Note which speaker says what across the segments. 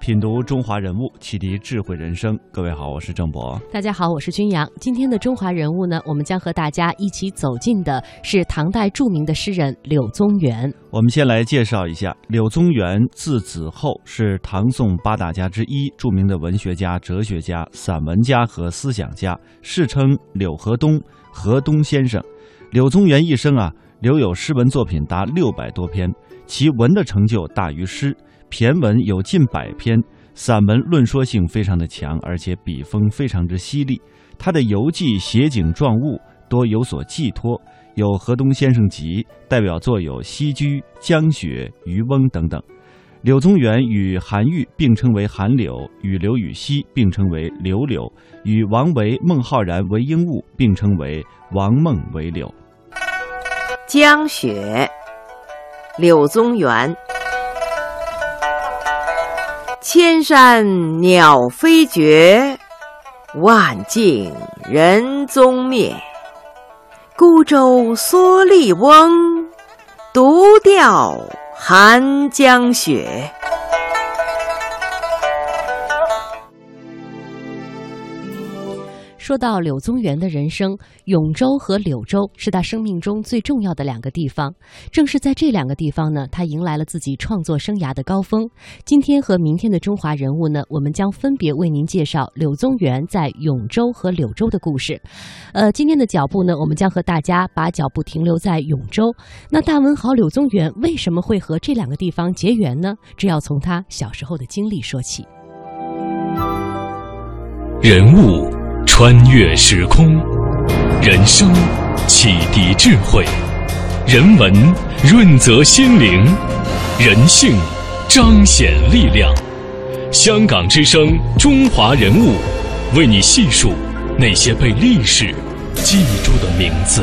Speaker 1: 品读中华人物，启迪智慧人生。各位好，我是郑博。
Speaker 2: 大家好，我是君阳。今天的中华人物呢，我们将和大家一起走进的是唐代著名的诗人柳宗元。
Speaker 1: 我们先来介绍一下，柳宗元字子厚，是唐宋八大家之一，著名的文学家、哲学家、散文家和思想家，世称柳河东、河东先生。柳宗元一生啊，留有诗文作品达六百多篇，其文的成就大于诗。骈文有近百篇，散文论说性非常的强，而且笔锋非常之犀利。他的游记写景状物多有所寄托，有《河东先生集》，代表作有《西居》《江雪》《渔翁》等等。柳宗元与韩愈并称为韩柳，与刘禹锡并称为刘柳，与王维、孟浩然为鹦鹉，并称为王孟为柳。
Speaker 3: 江雪，柳宗元。千山鸟飞绝，万径人踪灭。孤舟蓑笠翁，独钓寒江雪。
Speaker 2: 说到柳宗元的人生，永州和柳州是他生命中最重要的两个地方。正是在这两个地方呢，他迎来了自己创作生涯的高峰。今天和明天的中华人物呢，我们将分别为您介绍柳宗元在永州和柳州的故事。呃，今天的脚步呢，我们将和大家把脚步停留在永州。那大文豪柳宗元为什么会和这两个地方结缘呢？这要从他小时候的经历说起。
Speaker 4: 人物。穿越时空，人生启迪智慧，人文润泽心灵，人性彰显力量。香港之声，中华人物，为你细数那些被历史记住的名字。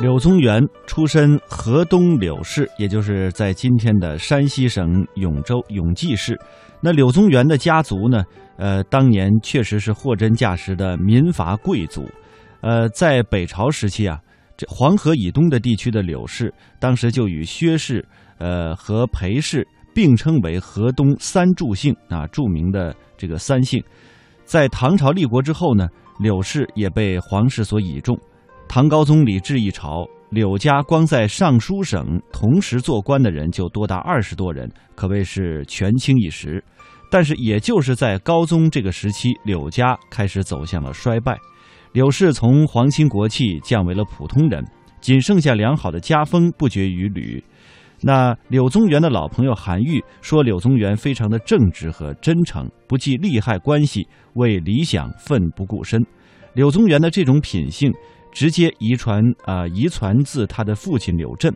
Speaker 1: 柳宗元出身河东柳氏，也就是在今天的山西省永州永济市。那柳宗元的家族呢？呃，当年确实是货真价实的民阀贵族。呃，在北朝时期啊，这黄河以东的地区的柳氏，当时就与薛氏、呃和裴氏并称为河东三柱姓啊，著名的这个三姓。在唐朝立国之后呢，柳氏也被皇室所倚重。唐高宗李治一朝，柳家光在尚书省同时做官的人就多达二十多人，可谓是权倾一时。但是，也就是在高宗这个时期，柳家开始走向了衰败。柳氏从皇亲国戚降为了普通人，仅剩下良好的家风不绝于缕。那柳宗元的老朋友韩愈说，柳宗元非常的正直和真诚，不计利害关系，为理想奋不顾身。柳宗元的这种品性。直接遗传啊，遗传自他的父亲柳震。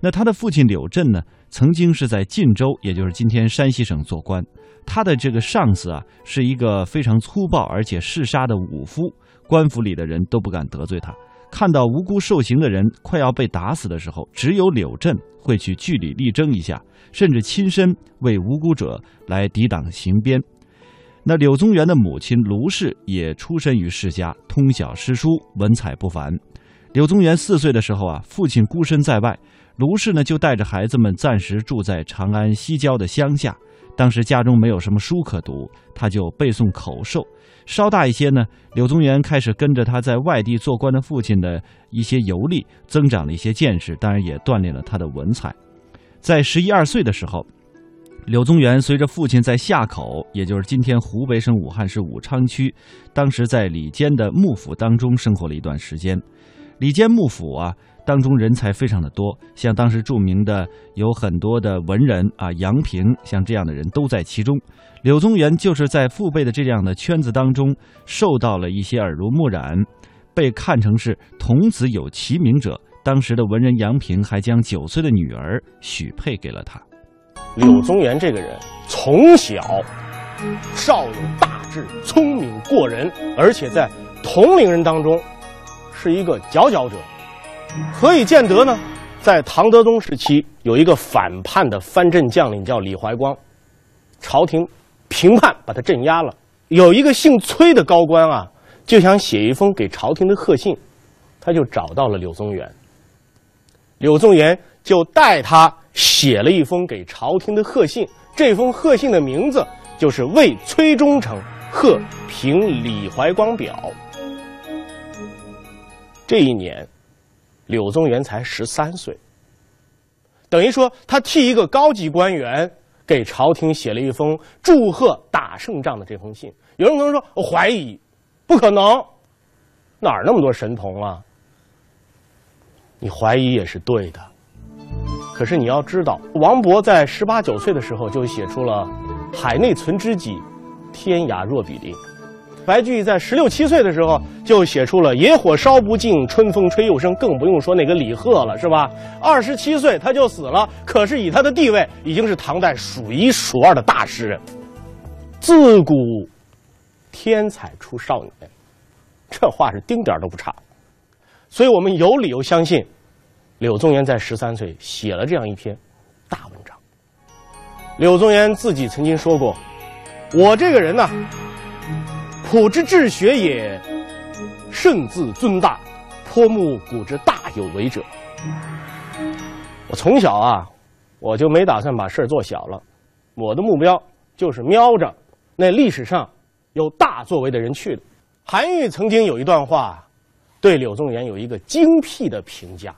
Speaker 1: 那他的父亲柳震呢，曾经是在晋州，也就是今天山西省做官。他的这个上司啊，是一个非常粗暴而且嗜杀的武夫，官府里的人都不敢得罪他。看到无辜受刑的人快要被打死的时候，只有柳震会去据理力争一下，甚至亲身为无辜者来抵挡刑鞭。那柳宗元的母亲卢氏也出身于世家，通晓诗书，文采不凡。柳宗元四岁的时候啊，父亲孤身在外，卢氏呢就带着孩子们暂时住在长安西郊的乡下。当时家中没有什么书可读，他就背诵口授。稍大一些呢，柳宗元开始跟着他在外地做官的父亲的一些游历，增长了一些见识，当然也锻炼了他的文采。在十一二岁的时候。柳宗元随着父亲在夏口，也就是今天湖北省武汉市武昌区，当时在李坚的幕府当中生活了一段时间。李坚幕府啊，当中人才非常的多，像当时著名的有很多的文人啊，杨平像这样的人都在其中。柳宗元就是在父辈的这样的圈子当中，受到了一些耳濡目染，被看成是童子有其名者，当时的文人杨平还将九岁的女儿许配给了他。
Speaker 5: 柳宗元这个人从小少有大志，聪明过人，而且在同龄人当中是一个佼佼者。何以见得呢？在唐德宗时期，有一个反叛的藩镇将领叫李怀光，朝廷平叛把他镇压了。有一个姓崔的高官啊，就想写一封给朝廷的贺信，他就找到了柳宗元。柳宗元就代他写了一封给朝廷的贺信，这封贺信的名字就是《为崔忠诚贺平李怀光表》。这一年。柳宗元才十三岁，等于说他替一个高级官员给朝廷写了一封祝贺打胜仗的这封信。有人可能说我怀疑，不可能，哪儿那么多神童啊？你怀疑也是对的。可是你要知道，王勃在十八九岁的时候就写出了“海内存知己，天涯若比邻”。白居易在十六七岁的时候就写出了“野火烧不尽，春风吹又生”，更不用说那个李贺了，是吧？二十七岁他就死了，可是以他的地位，已经是唐代数一数二的大诗人。自古天才出少年，这话是丁点儿都不差。所以我们有理由相信，柳宗元在十三岁写了这样一篇大文章。柳宗元自己曾经说过：“我这个人呢。”朴之治学也，圣自尊大，颇慕古之大有为者。我从小啊，我就没打算把事儿做小了，我的目标就是瞄着那历史上有大作为的人去的。韩愈曾经有一段话，对柳宗元有一个精辟的评价。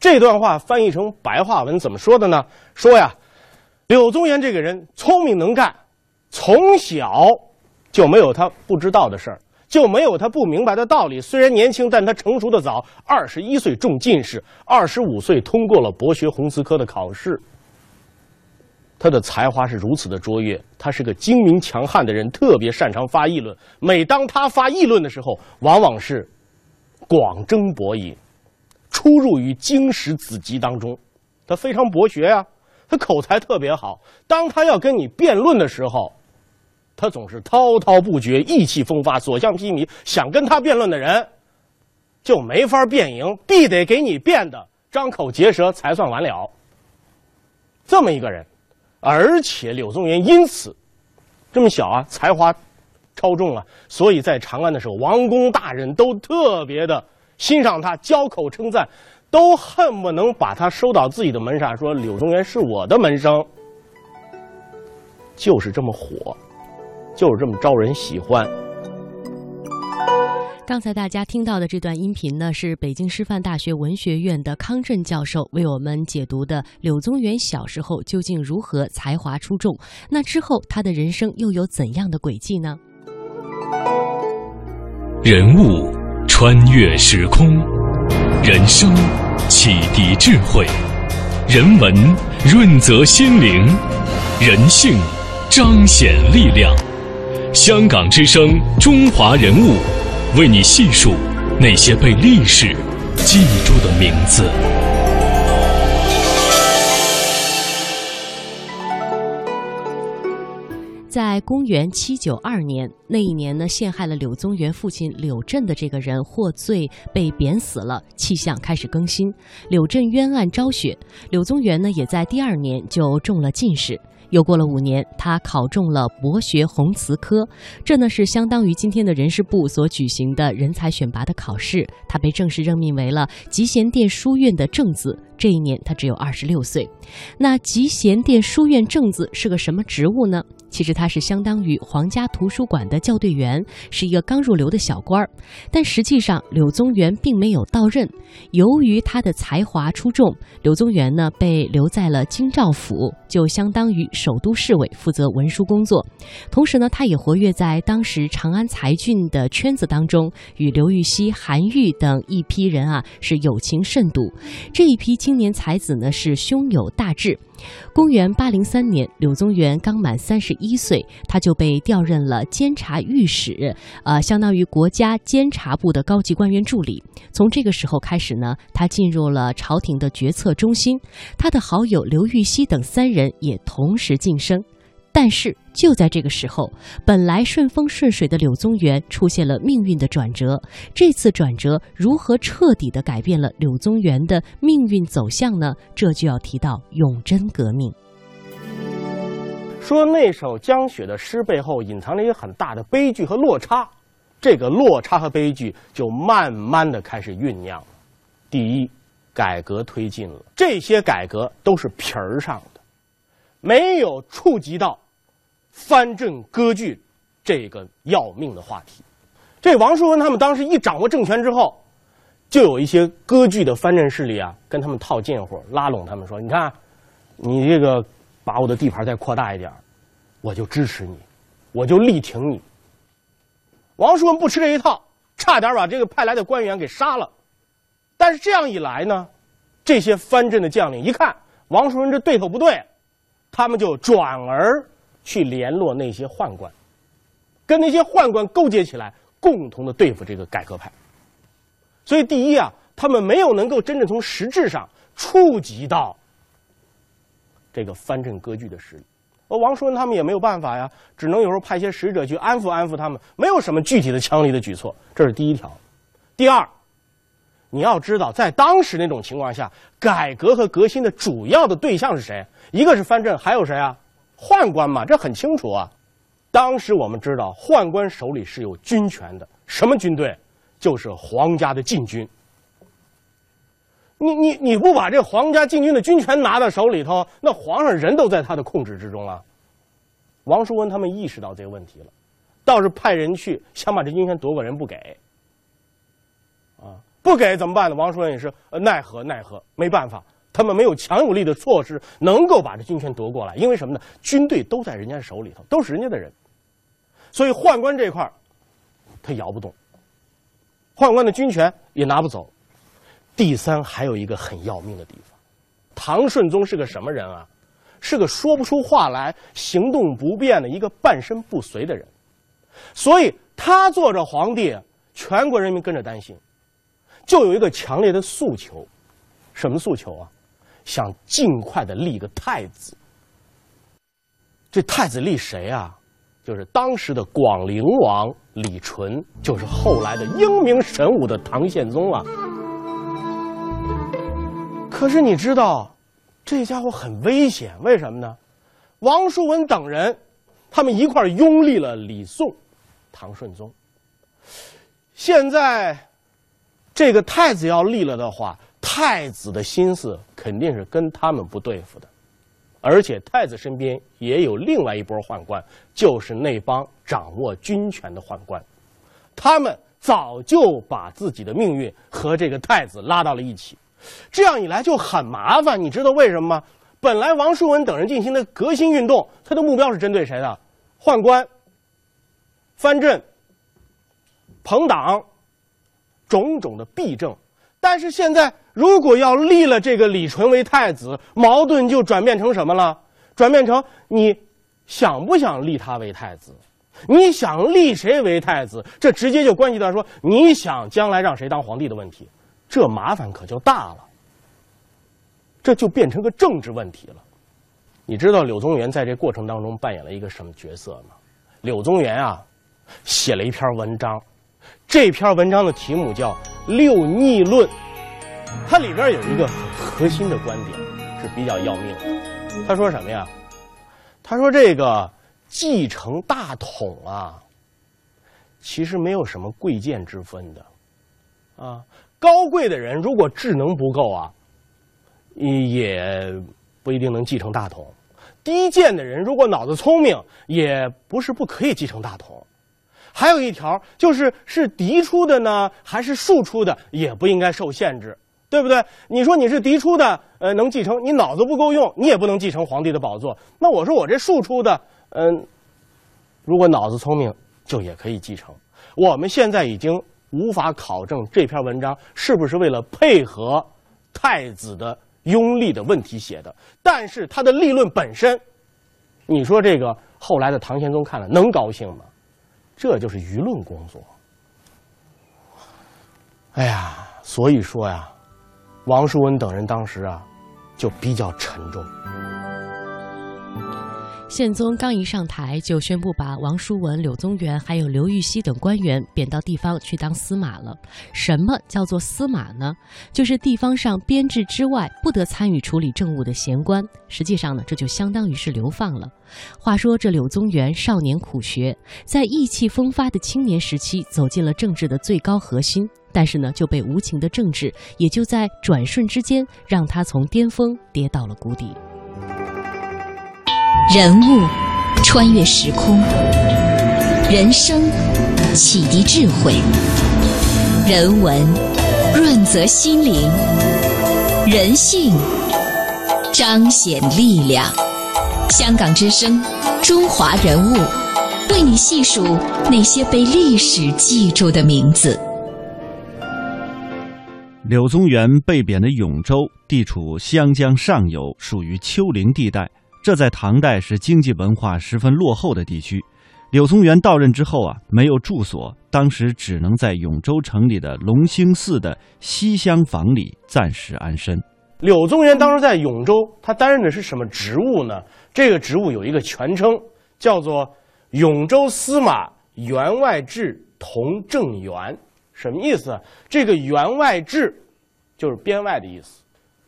Speaker 5: 这段话翻译成白话文怎么说的呢？说呀，柳宗元这个人聪明能干，从小。就没有他不知道的事儿，就没有他不明白的道理。虽然年轻，但他成熟的早。二十一岁中进士，二十五岁通过了博学鸿词科的考试。他的才华是如此的卓越，他是个精明强悍的人，特别擅长发议论。每当他发议论的时候，往往是广征博引，出入于经史子集当中。他非常博学呀，他口才特别好。当他要跟你辩论的时候，他总是滔滔不绝，意气风发，所向披靡。想跟他辩论的人，就没法辩赢，必得给你辩的张口结舌才算完了。这么一个人，而且柳宗元因此这么小啊，才华超重啊，所以在长安的时候，王公大人都特别的欣赏他，交口称赞，都恨不能把他收到自己的门上，说柳宗元是我的门生，就是这么火。就是这么招人喜欢。
Speaker 2: 刚才大家听到的这段音频呢，是北京师范大学文学院的康震教授为我们解读的柳宗元小时候究竟如何才华出众？那之后他的人生又有怎样的轨迹呢？
Speaker 4: 人物穿越时空，人生启迪智慧，人文润泽心灵，人性彰显力量。香港之声，中华人物，为你细数那些被历史记住的名字。
Speaker 2: 在公元七九二年，那一年呢，陷害了柳宗元父亲柳震的这个人获罪被贬死了，气象开始更新，柳震冤案昭雪。柳宗元呢，也在第二年就中了进士。又过了五年，他考中了博学鸿词科，这呢是相当于今天的人事部所举行的人才选拔的考试。他被正式任命为了集贤殿书院的正子。这一年他只有二十六岁。那集贤殿书院正子是个什么职务呢？其实他是相当于皇家图书馆的校对员，是一个刚入流的小官儿。但实际上，柳宗元并没有到任。由于他的才华出众，柳宗元呢被留在了京兆府，就相当于首都市委，负责文书工作。同时呢，他也活跃在当时长安才俊的圈子当中，与刘禹锡、韩愈等一批人啊是友情甚笃。这一批青年才子呢是胸有大志。公元八零三年，柳宗元刚满三十一岁，他就被调任了监察御史，呃，相当于国家监察部的高级官员助理。从这个时候开始呢，他进入了朝廷的决策中心。他的好友刘禹锡等三人也同时晋升。但是就在这个时候，本来顺风顺水的柳宗元出现了命运的转折。这次转折如何彻底的改变了柳宗元的命运走向呢？这就要提到永贞革命。
Speaker 5: 说那首江雪的诗背后隐藏着一个很大的悲剧和落差，这个落差和悲剧就慢慢的开始酝酿。第一，改革推进了，这些改革都是皮儿上的。没有触及到藩镇割据这个要命的话题。这王叔文他们当时一掌握政权之后，就有一些割据的藩镇势力啊，跟他们套近乎，拉拢他们说：“你看，你这个把我的地盘再扩大一点，我就支持你，我就力挺你。”王叔文不吃这一套，差点把这个派来的官员给杀了。但是这样一来呢，这些藩镇的将领一看王叔文这对头不对。他们就转而去联络那些宦官，跟那些宦官勾结起来，共同的对付这个改革派。所以，第一啊，他们没有能够真正从实质上触及到这个藩镇割据的实力。而王叔文他们也没有办法呀，只能有时候派些使者去安抚安抚他们，没有什么具体的强力的举措。这是第一条。第二，你要知道，在当时那种情况下，改革和革新的主要的对象是谁？一个是藩镇，还有谁啊？宦官嘛，这很清楚啊。当时我们知道，宦官手里是有军权的，什么军队？就是皇家的禁军。你你你不把这皇家禁军的军权拿到手里头，那皇上人都在他的控制之中了。王叔文他们意识到这个问题了，倒是派人去想把这军权夺过人，不给。不给怎么办呢？王叔文也是奈何奈何，没办法。他们没有强有力的措施能够把这军权夺过来，因为什么呢？军队都在人家手里头，都是人家的人，所以宦官这块他摇不动，宦官的军权也拿不走。第三，还有一个很要命的地方，唐顺宗是个什么人啊？是个说不出话来、行动不便的一个半身不遂的人，所以他做着皇帝，全国人民跟着担心，就有一个强烈的诉求，什么诉求啊？想尽快的立个太子，这太子立谁啊？就是当时的广陵王李纯，就是后来的英明神武的唐宪宗啊。可是你知道，这家伙很危险，为什么呢？王叔文等人，他们一块拥立了李宋，唐顺宗。现在，这个太子要立了的话。太子的心思肯定是跟他们不对付的，而且太子身边也有另外一波宦官，就是那帮掌握军权的宦官，他们早就把自己的命运和这个太子拉到了一起，这样一来就很麻烦。你知道为什么吗？本来王叔文等人进行的革新运动，他的目标是针对谁的？宦官、藩镇、朋党，种种的弊政。但是现在，如果要立了这个李纯为太子，矛盾就转变成什么了？转变成你想不想立他为太子？你想立谁为太子？这直接就关系到说你想将来让谁当皇帝的问题，这麻烦可就大了。这就变成个政治问题了。你知道柳宗元在这过程当中扮演了一个什么角色吗？柳宗元啊，写了一篇文章。这篇文章的题目叫《六逆论》，它里边有一个核心的观点是比较要命的。他说什么呀？他说这个继承大统啊，其实没有什么贵贱之分的，啊，高贵的人如果智能不够啊，也不一定能继承大统；低贱的人如果脑子聪明，也不是不可以继承大统。还有一条就是是嫡出的呢，还是庶出的，也不应该受限制，对不对？你说你是嫡出的，呃，能继承，你脑子不够用，你也不能继承皇帝的宝座。那我说我这庶出的，嗯，如果脑子聪明，就也可以继承。我们现在已经无法考证这篇文章是不是为了配合太子的拥立的问题写的，但是他的立论本身，你说这个后来的唐玄宗看了能高兴吗？这就是舆论工作。哎呀，所以说呀，王叔文等人当时啊，就比较沉重。
Speaker 2: 宪宗刚一上台，就宣布把王叔文、柳宗元还有刘禹锡等官员贬到地方去当司马了。什么叫做司马呢？就是地方上编制之外不得参与处理政务的闲官。实际上呢，这就相当于是流放了。话说这柳宗元少年苦学，在意气风发的青年时期走进了政治的最高核心，但是呢，就被无情的政治也就在转瞬之间让他从巅峰跌到了谷底。
Speaker 6: 人物穿越时空，人生启迪智慧，人文润泽心灵，人性彰显力量。香港之声，中华人物，为你细数那些被历史记住的名字。
Speaker 1: 柳宗元被贬的永州地处湘江上游，属于丘陵地带。这在唐代是经济文化十分落后的地区。柳宗元到任之后啊，没有住所，当时只能在永州城里的隆兴寺的西厢房里暂时安身。
Speaker 5: 柳宗元当时在永州，他担任的是什么职务呢？这个职务有一个全称，叫做永州司马员外制同正员。什么意思？这个员外制就是编外的意思。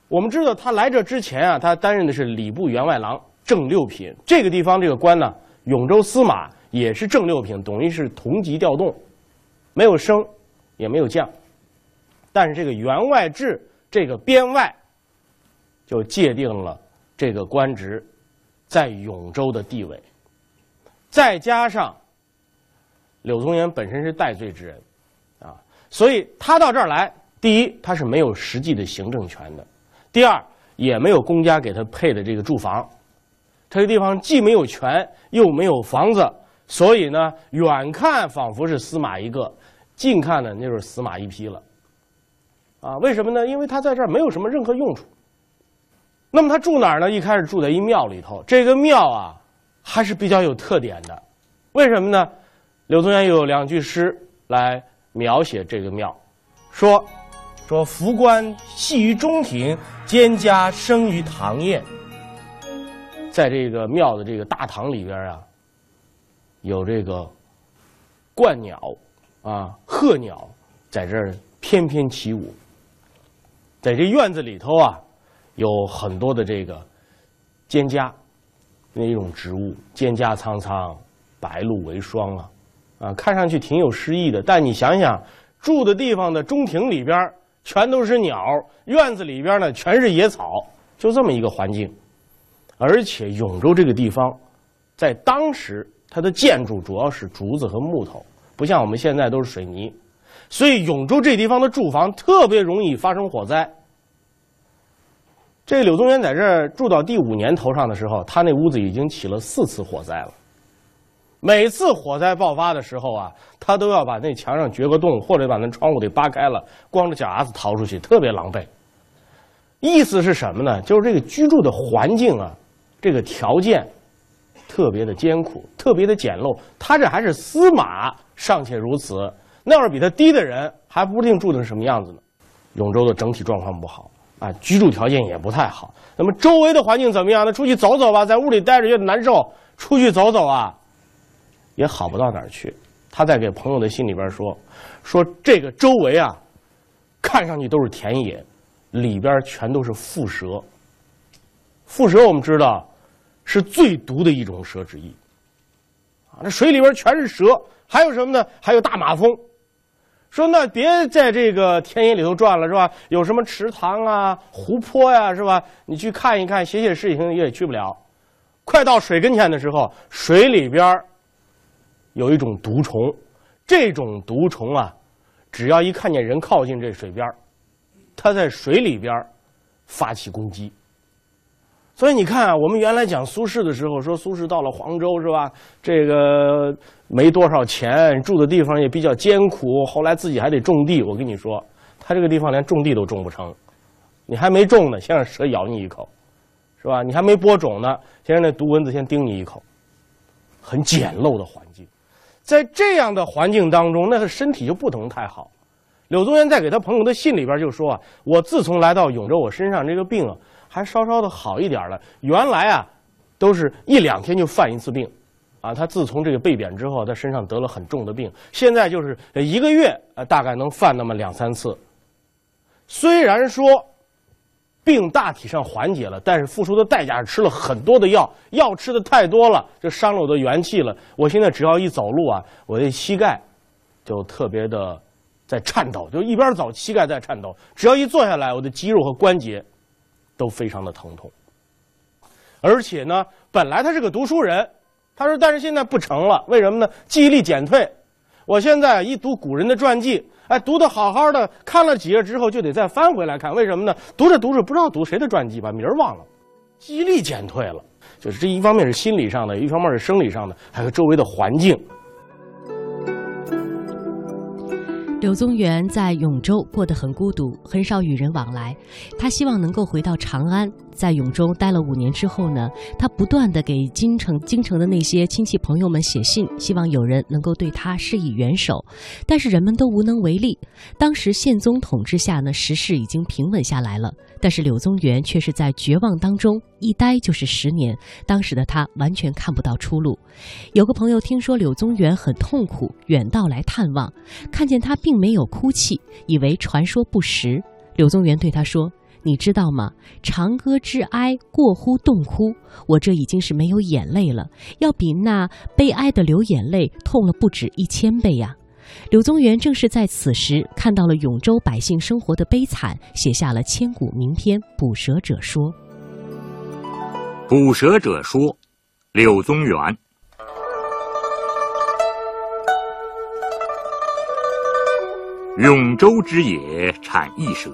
Speaker 5: 我们知道他来这之前啊，他担任的是礼部员外郎。正六品这个地方这个官呢，永州司马也是正六品，等于是同级调动，没有升，也没有降，但是这个员外制这个编外，就界定了这个官职在永州的地位。再加上柳宗元本身是戴罪之人，啊，所以他到这儿来，第一他是没有实际的行政权的，第二也没有公家给他配的这个住房。这个地方既没有权，又没有房子，所以呢，远看仿佛是司马一个，近看呢，那就是司马一批了。啊，为什么呢？因为他在这儿没有什么任何用处。那么他住哪儿呢？一开始住在一庙里头。这个庙啊，还是比较有特点的。为什么呢？柳宗元有两句诗来描写这个庙，说：“说福官系于中庭，蒹葭生于堂檐。”在这个庙的这个大堂里边啊，有这个鹳鸟啊、鹤鸟在这翩翩起舞。在这院子里头啊，有很多的这个蒹葭，那一种植物，蒹葭苍苍，白露为霜啊，啊，看上去挺有诗意的。但你想想，住的地方的中庭里边全都是鸟，院子里边呢全是野草，就这么一个环境。而且永州这个地方，在当时它的建筑主要是竹子和木头，不像我们现在都是水泥，所以永州这地方的住房特别容易发生火灾。这柳宗元在这儿住到第五年头上的时候，他那屋子已经起了四次火灾了。每次火灾爆发的时候啊，他都要把那墙上掘个洞，或者把那窗户给扒开了，光着脚丫子逃出去，特别狼狈。意思是什么呢？就是这个居住的环境啊。这个条件特别的艰苦，特别的简陋。他这还是司马，尚且如此，那要是比他低的人，还不一定住的是什么样子呢？永州的整体状况不好啊，居住条件也不太好。那么周围的环境怎么样呢？出去走走吧，在屋里待着也难受，出去走走啊，也好不到哪儿去。他在给朋友的信里边说：“说这个周围啊，看上去都是田野，里边全都是蝮蛇。蝮蛇我们知道。”是最毒的一种蛇之一，啊，那水里边全是蛇，还有什么呢？还有大马蜂。说那别在这个田野里头转了，是吧？有什么池塘啊、湖泊呀，是吧？你去看一看，写写事情也去不了。快到水跟前的时候，水里边有一种毒虫，这种毒虫啊，只要一看见人靠近这水边它在水里边发起攻击。所以你看啊，我们原来讲苏轼的时候，说苏轼到了黄州是吧？这个没多少钱，住的地方也比较艰苦，后来自己还得种地。我跟你说，他这个地方连种地都种不成，你还没种呢，先让蛇咬你一口，是吧？你还没播种呢，先让那毒蚊子先叮你一口，很简陋的环境。在这样的环境当中，那个身体就不能太好。柳宗元在给他朋友的信里边就说啊：“我自从来到永州，我身上这个病啊，还稍稍的好一点了。原来啊，都是一两天就犯一次病，啊，他自从这个被贬之后，他身上得了很重的病，现在就是一个月呃，大概能犯那么两三次。虽然说病大体上缓解了，但是付出的代价是吃了很多的药，药吃的太多了，就伤了我的元气了。我现在只要一走路啊，我的膝盖就特别的。”在颤抖，就一边走，膝盖在颤抖。只要一坐下来，我的肌肉和关节都非常的疼痛。而且呢，本来他是个读书人，他说，但是现在不成了，为什么呢？记忆力减退。我现在一读古人的传记，哎，读的好好的，看了几页之后就得再翻回来看，为什么呢？读着读着不知道读谁的传记，把名儿忘了，记忆力减退了。就是这一方面是心理上的，一方面是生理上的，还有周围的环境。
Speaker 2: 柳宗元在永州过得很孤独，很少与人往来。他希望能够回到长安。在永州待了五年之后呢，他不断的给京城京城的那些亲戚朋友们写信，希望有人能够对他施以援手，但是人们都无能为力。当时宪宗统治下呢，时势已经平稳下来了，但是柳宗元却是在绝望当中一待就是十年。当时的他完全看不到出路。有个朋友听说柳宗元很痛苦，远道来探望，看见他并没有哭泣，以为传说不实。柳宗元对他说。你知道吗？长歌之哀过乎洞哭，我这已经是没有眼泪了，要比那悲哀的流眼泪痛了不止一千倍呀！柳宗元正是在此时看到了永州百姓生活的悲惨，写下了千古名篇《捕蛇者说》。
Speaker 7: 《捕蛇者说》，柳宗元。永州之野产异蛇。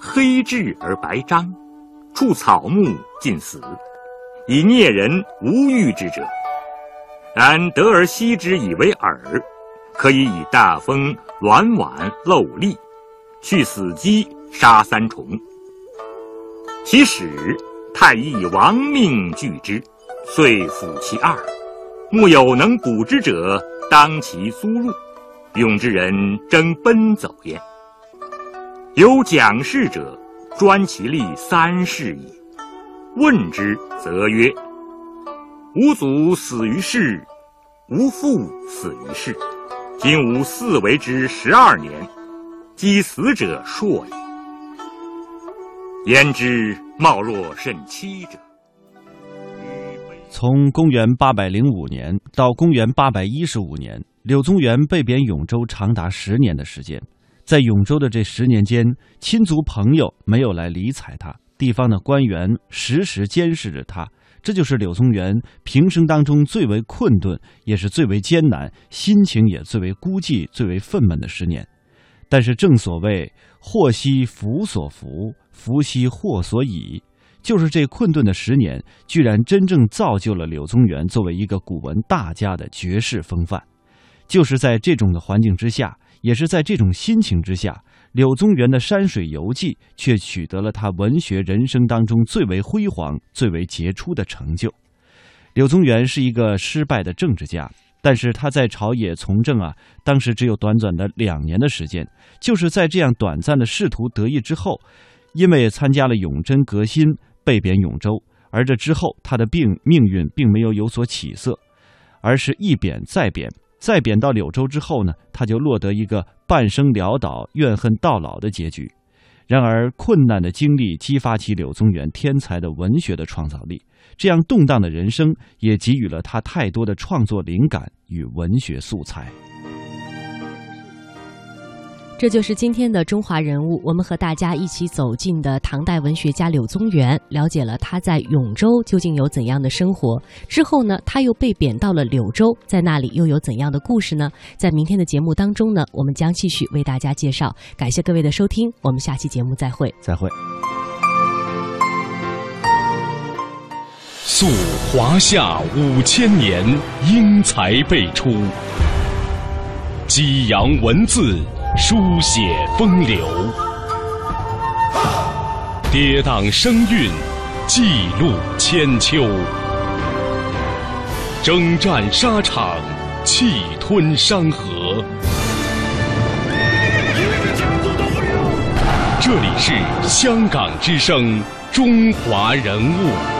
Speaker 7: 黑质而白章，触草木尽死，以啮人无欲之者。然得而息之以为饵，可以以大风卵碗漏粒，去死鸡，杀三虫。其始，太医以亡命拒之，遂抚其二。木有能捕之者，当其苏入，用之人争奔走焉。有讲事者，专其力三世也。问之，则曰：“吾祖死于世，吾父死于世，今吾四为之十二年，即死者硕矣。焉知貌若甚凄者？”
Speaker 1: 从公元八百零五年到公元八百一十五年，柳宗元被贬永州长达十年的时间。在永州的这十年间，亲族朋友没有来理睬他，地方的官员时时监视着他，这就是柳宗元平生当中最为困顿，也是最为艰难，心情也最为孤寂、最为愤懑的十年。但是正所谓“祸兮福所伏，福兮祸所倚”，就是这困顿的十年，居然真正造就了柳宗元作为一个古文大家的绝世风范。就是在这种的环境之下。也是在这种心情之下，柳宗元的《山水游记》却取得了他文学人生当中最为辉煌、最为杰出的成就。柳宗元是一个失败的政治家，但是他在朝野从政啊，当时只有短短的两年的时间。就是在这样短暂的仕途得意之后，因为参加了永贞革新，被贬永州。而这之后，他的病命运并没有有所起色，而是一贬再贬。再贬到柳州之后呢，他就落得一个半生潦倒、怨恨到老的结局。然而，困难的经历激发起柳宗元天才的文学的创造力，这样动荡的人生也给予了他太多的创作灵感与文学素材。
Speaker 2: 这就是今天的中华人物，我们和大家一起走进的唐代文学家柳宗元，了解了他在永州究竟有怎样的生活。之后呢，他又被贬到了柳州，在那里又有怎样的故事呢？在明天的节目当中呢，我们将继续为大家介绍。感谢各位的收听，我们下期节目再会。
Speaker 1: 再会。
Speaker 4: 溯华夏五千年，英才辈出，激扬文字。书写风流，
Speaker 8: 跌宕声韵，记录千秋；征战沙场，气吞山河。这里是香港之声，中华人物。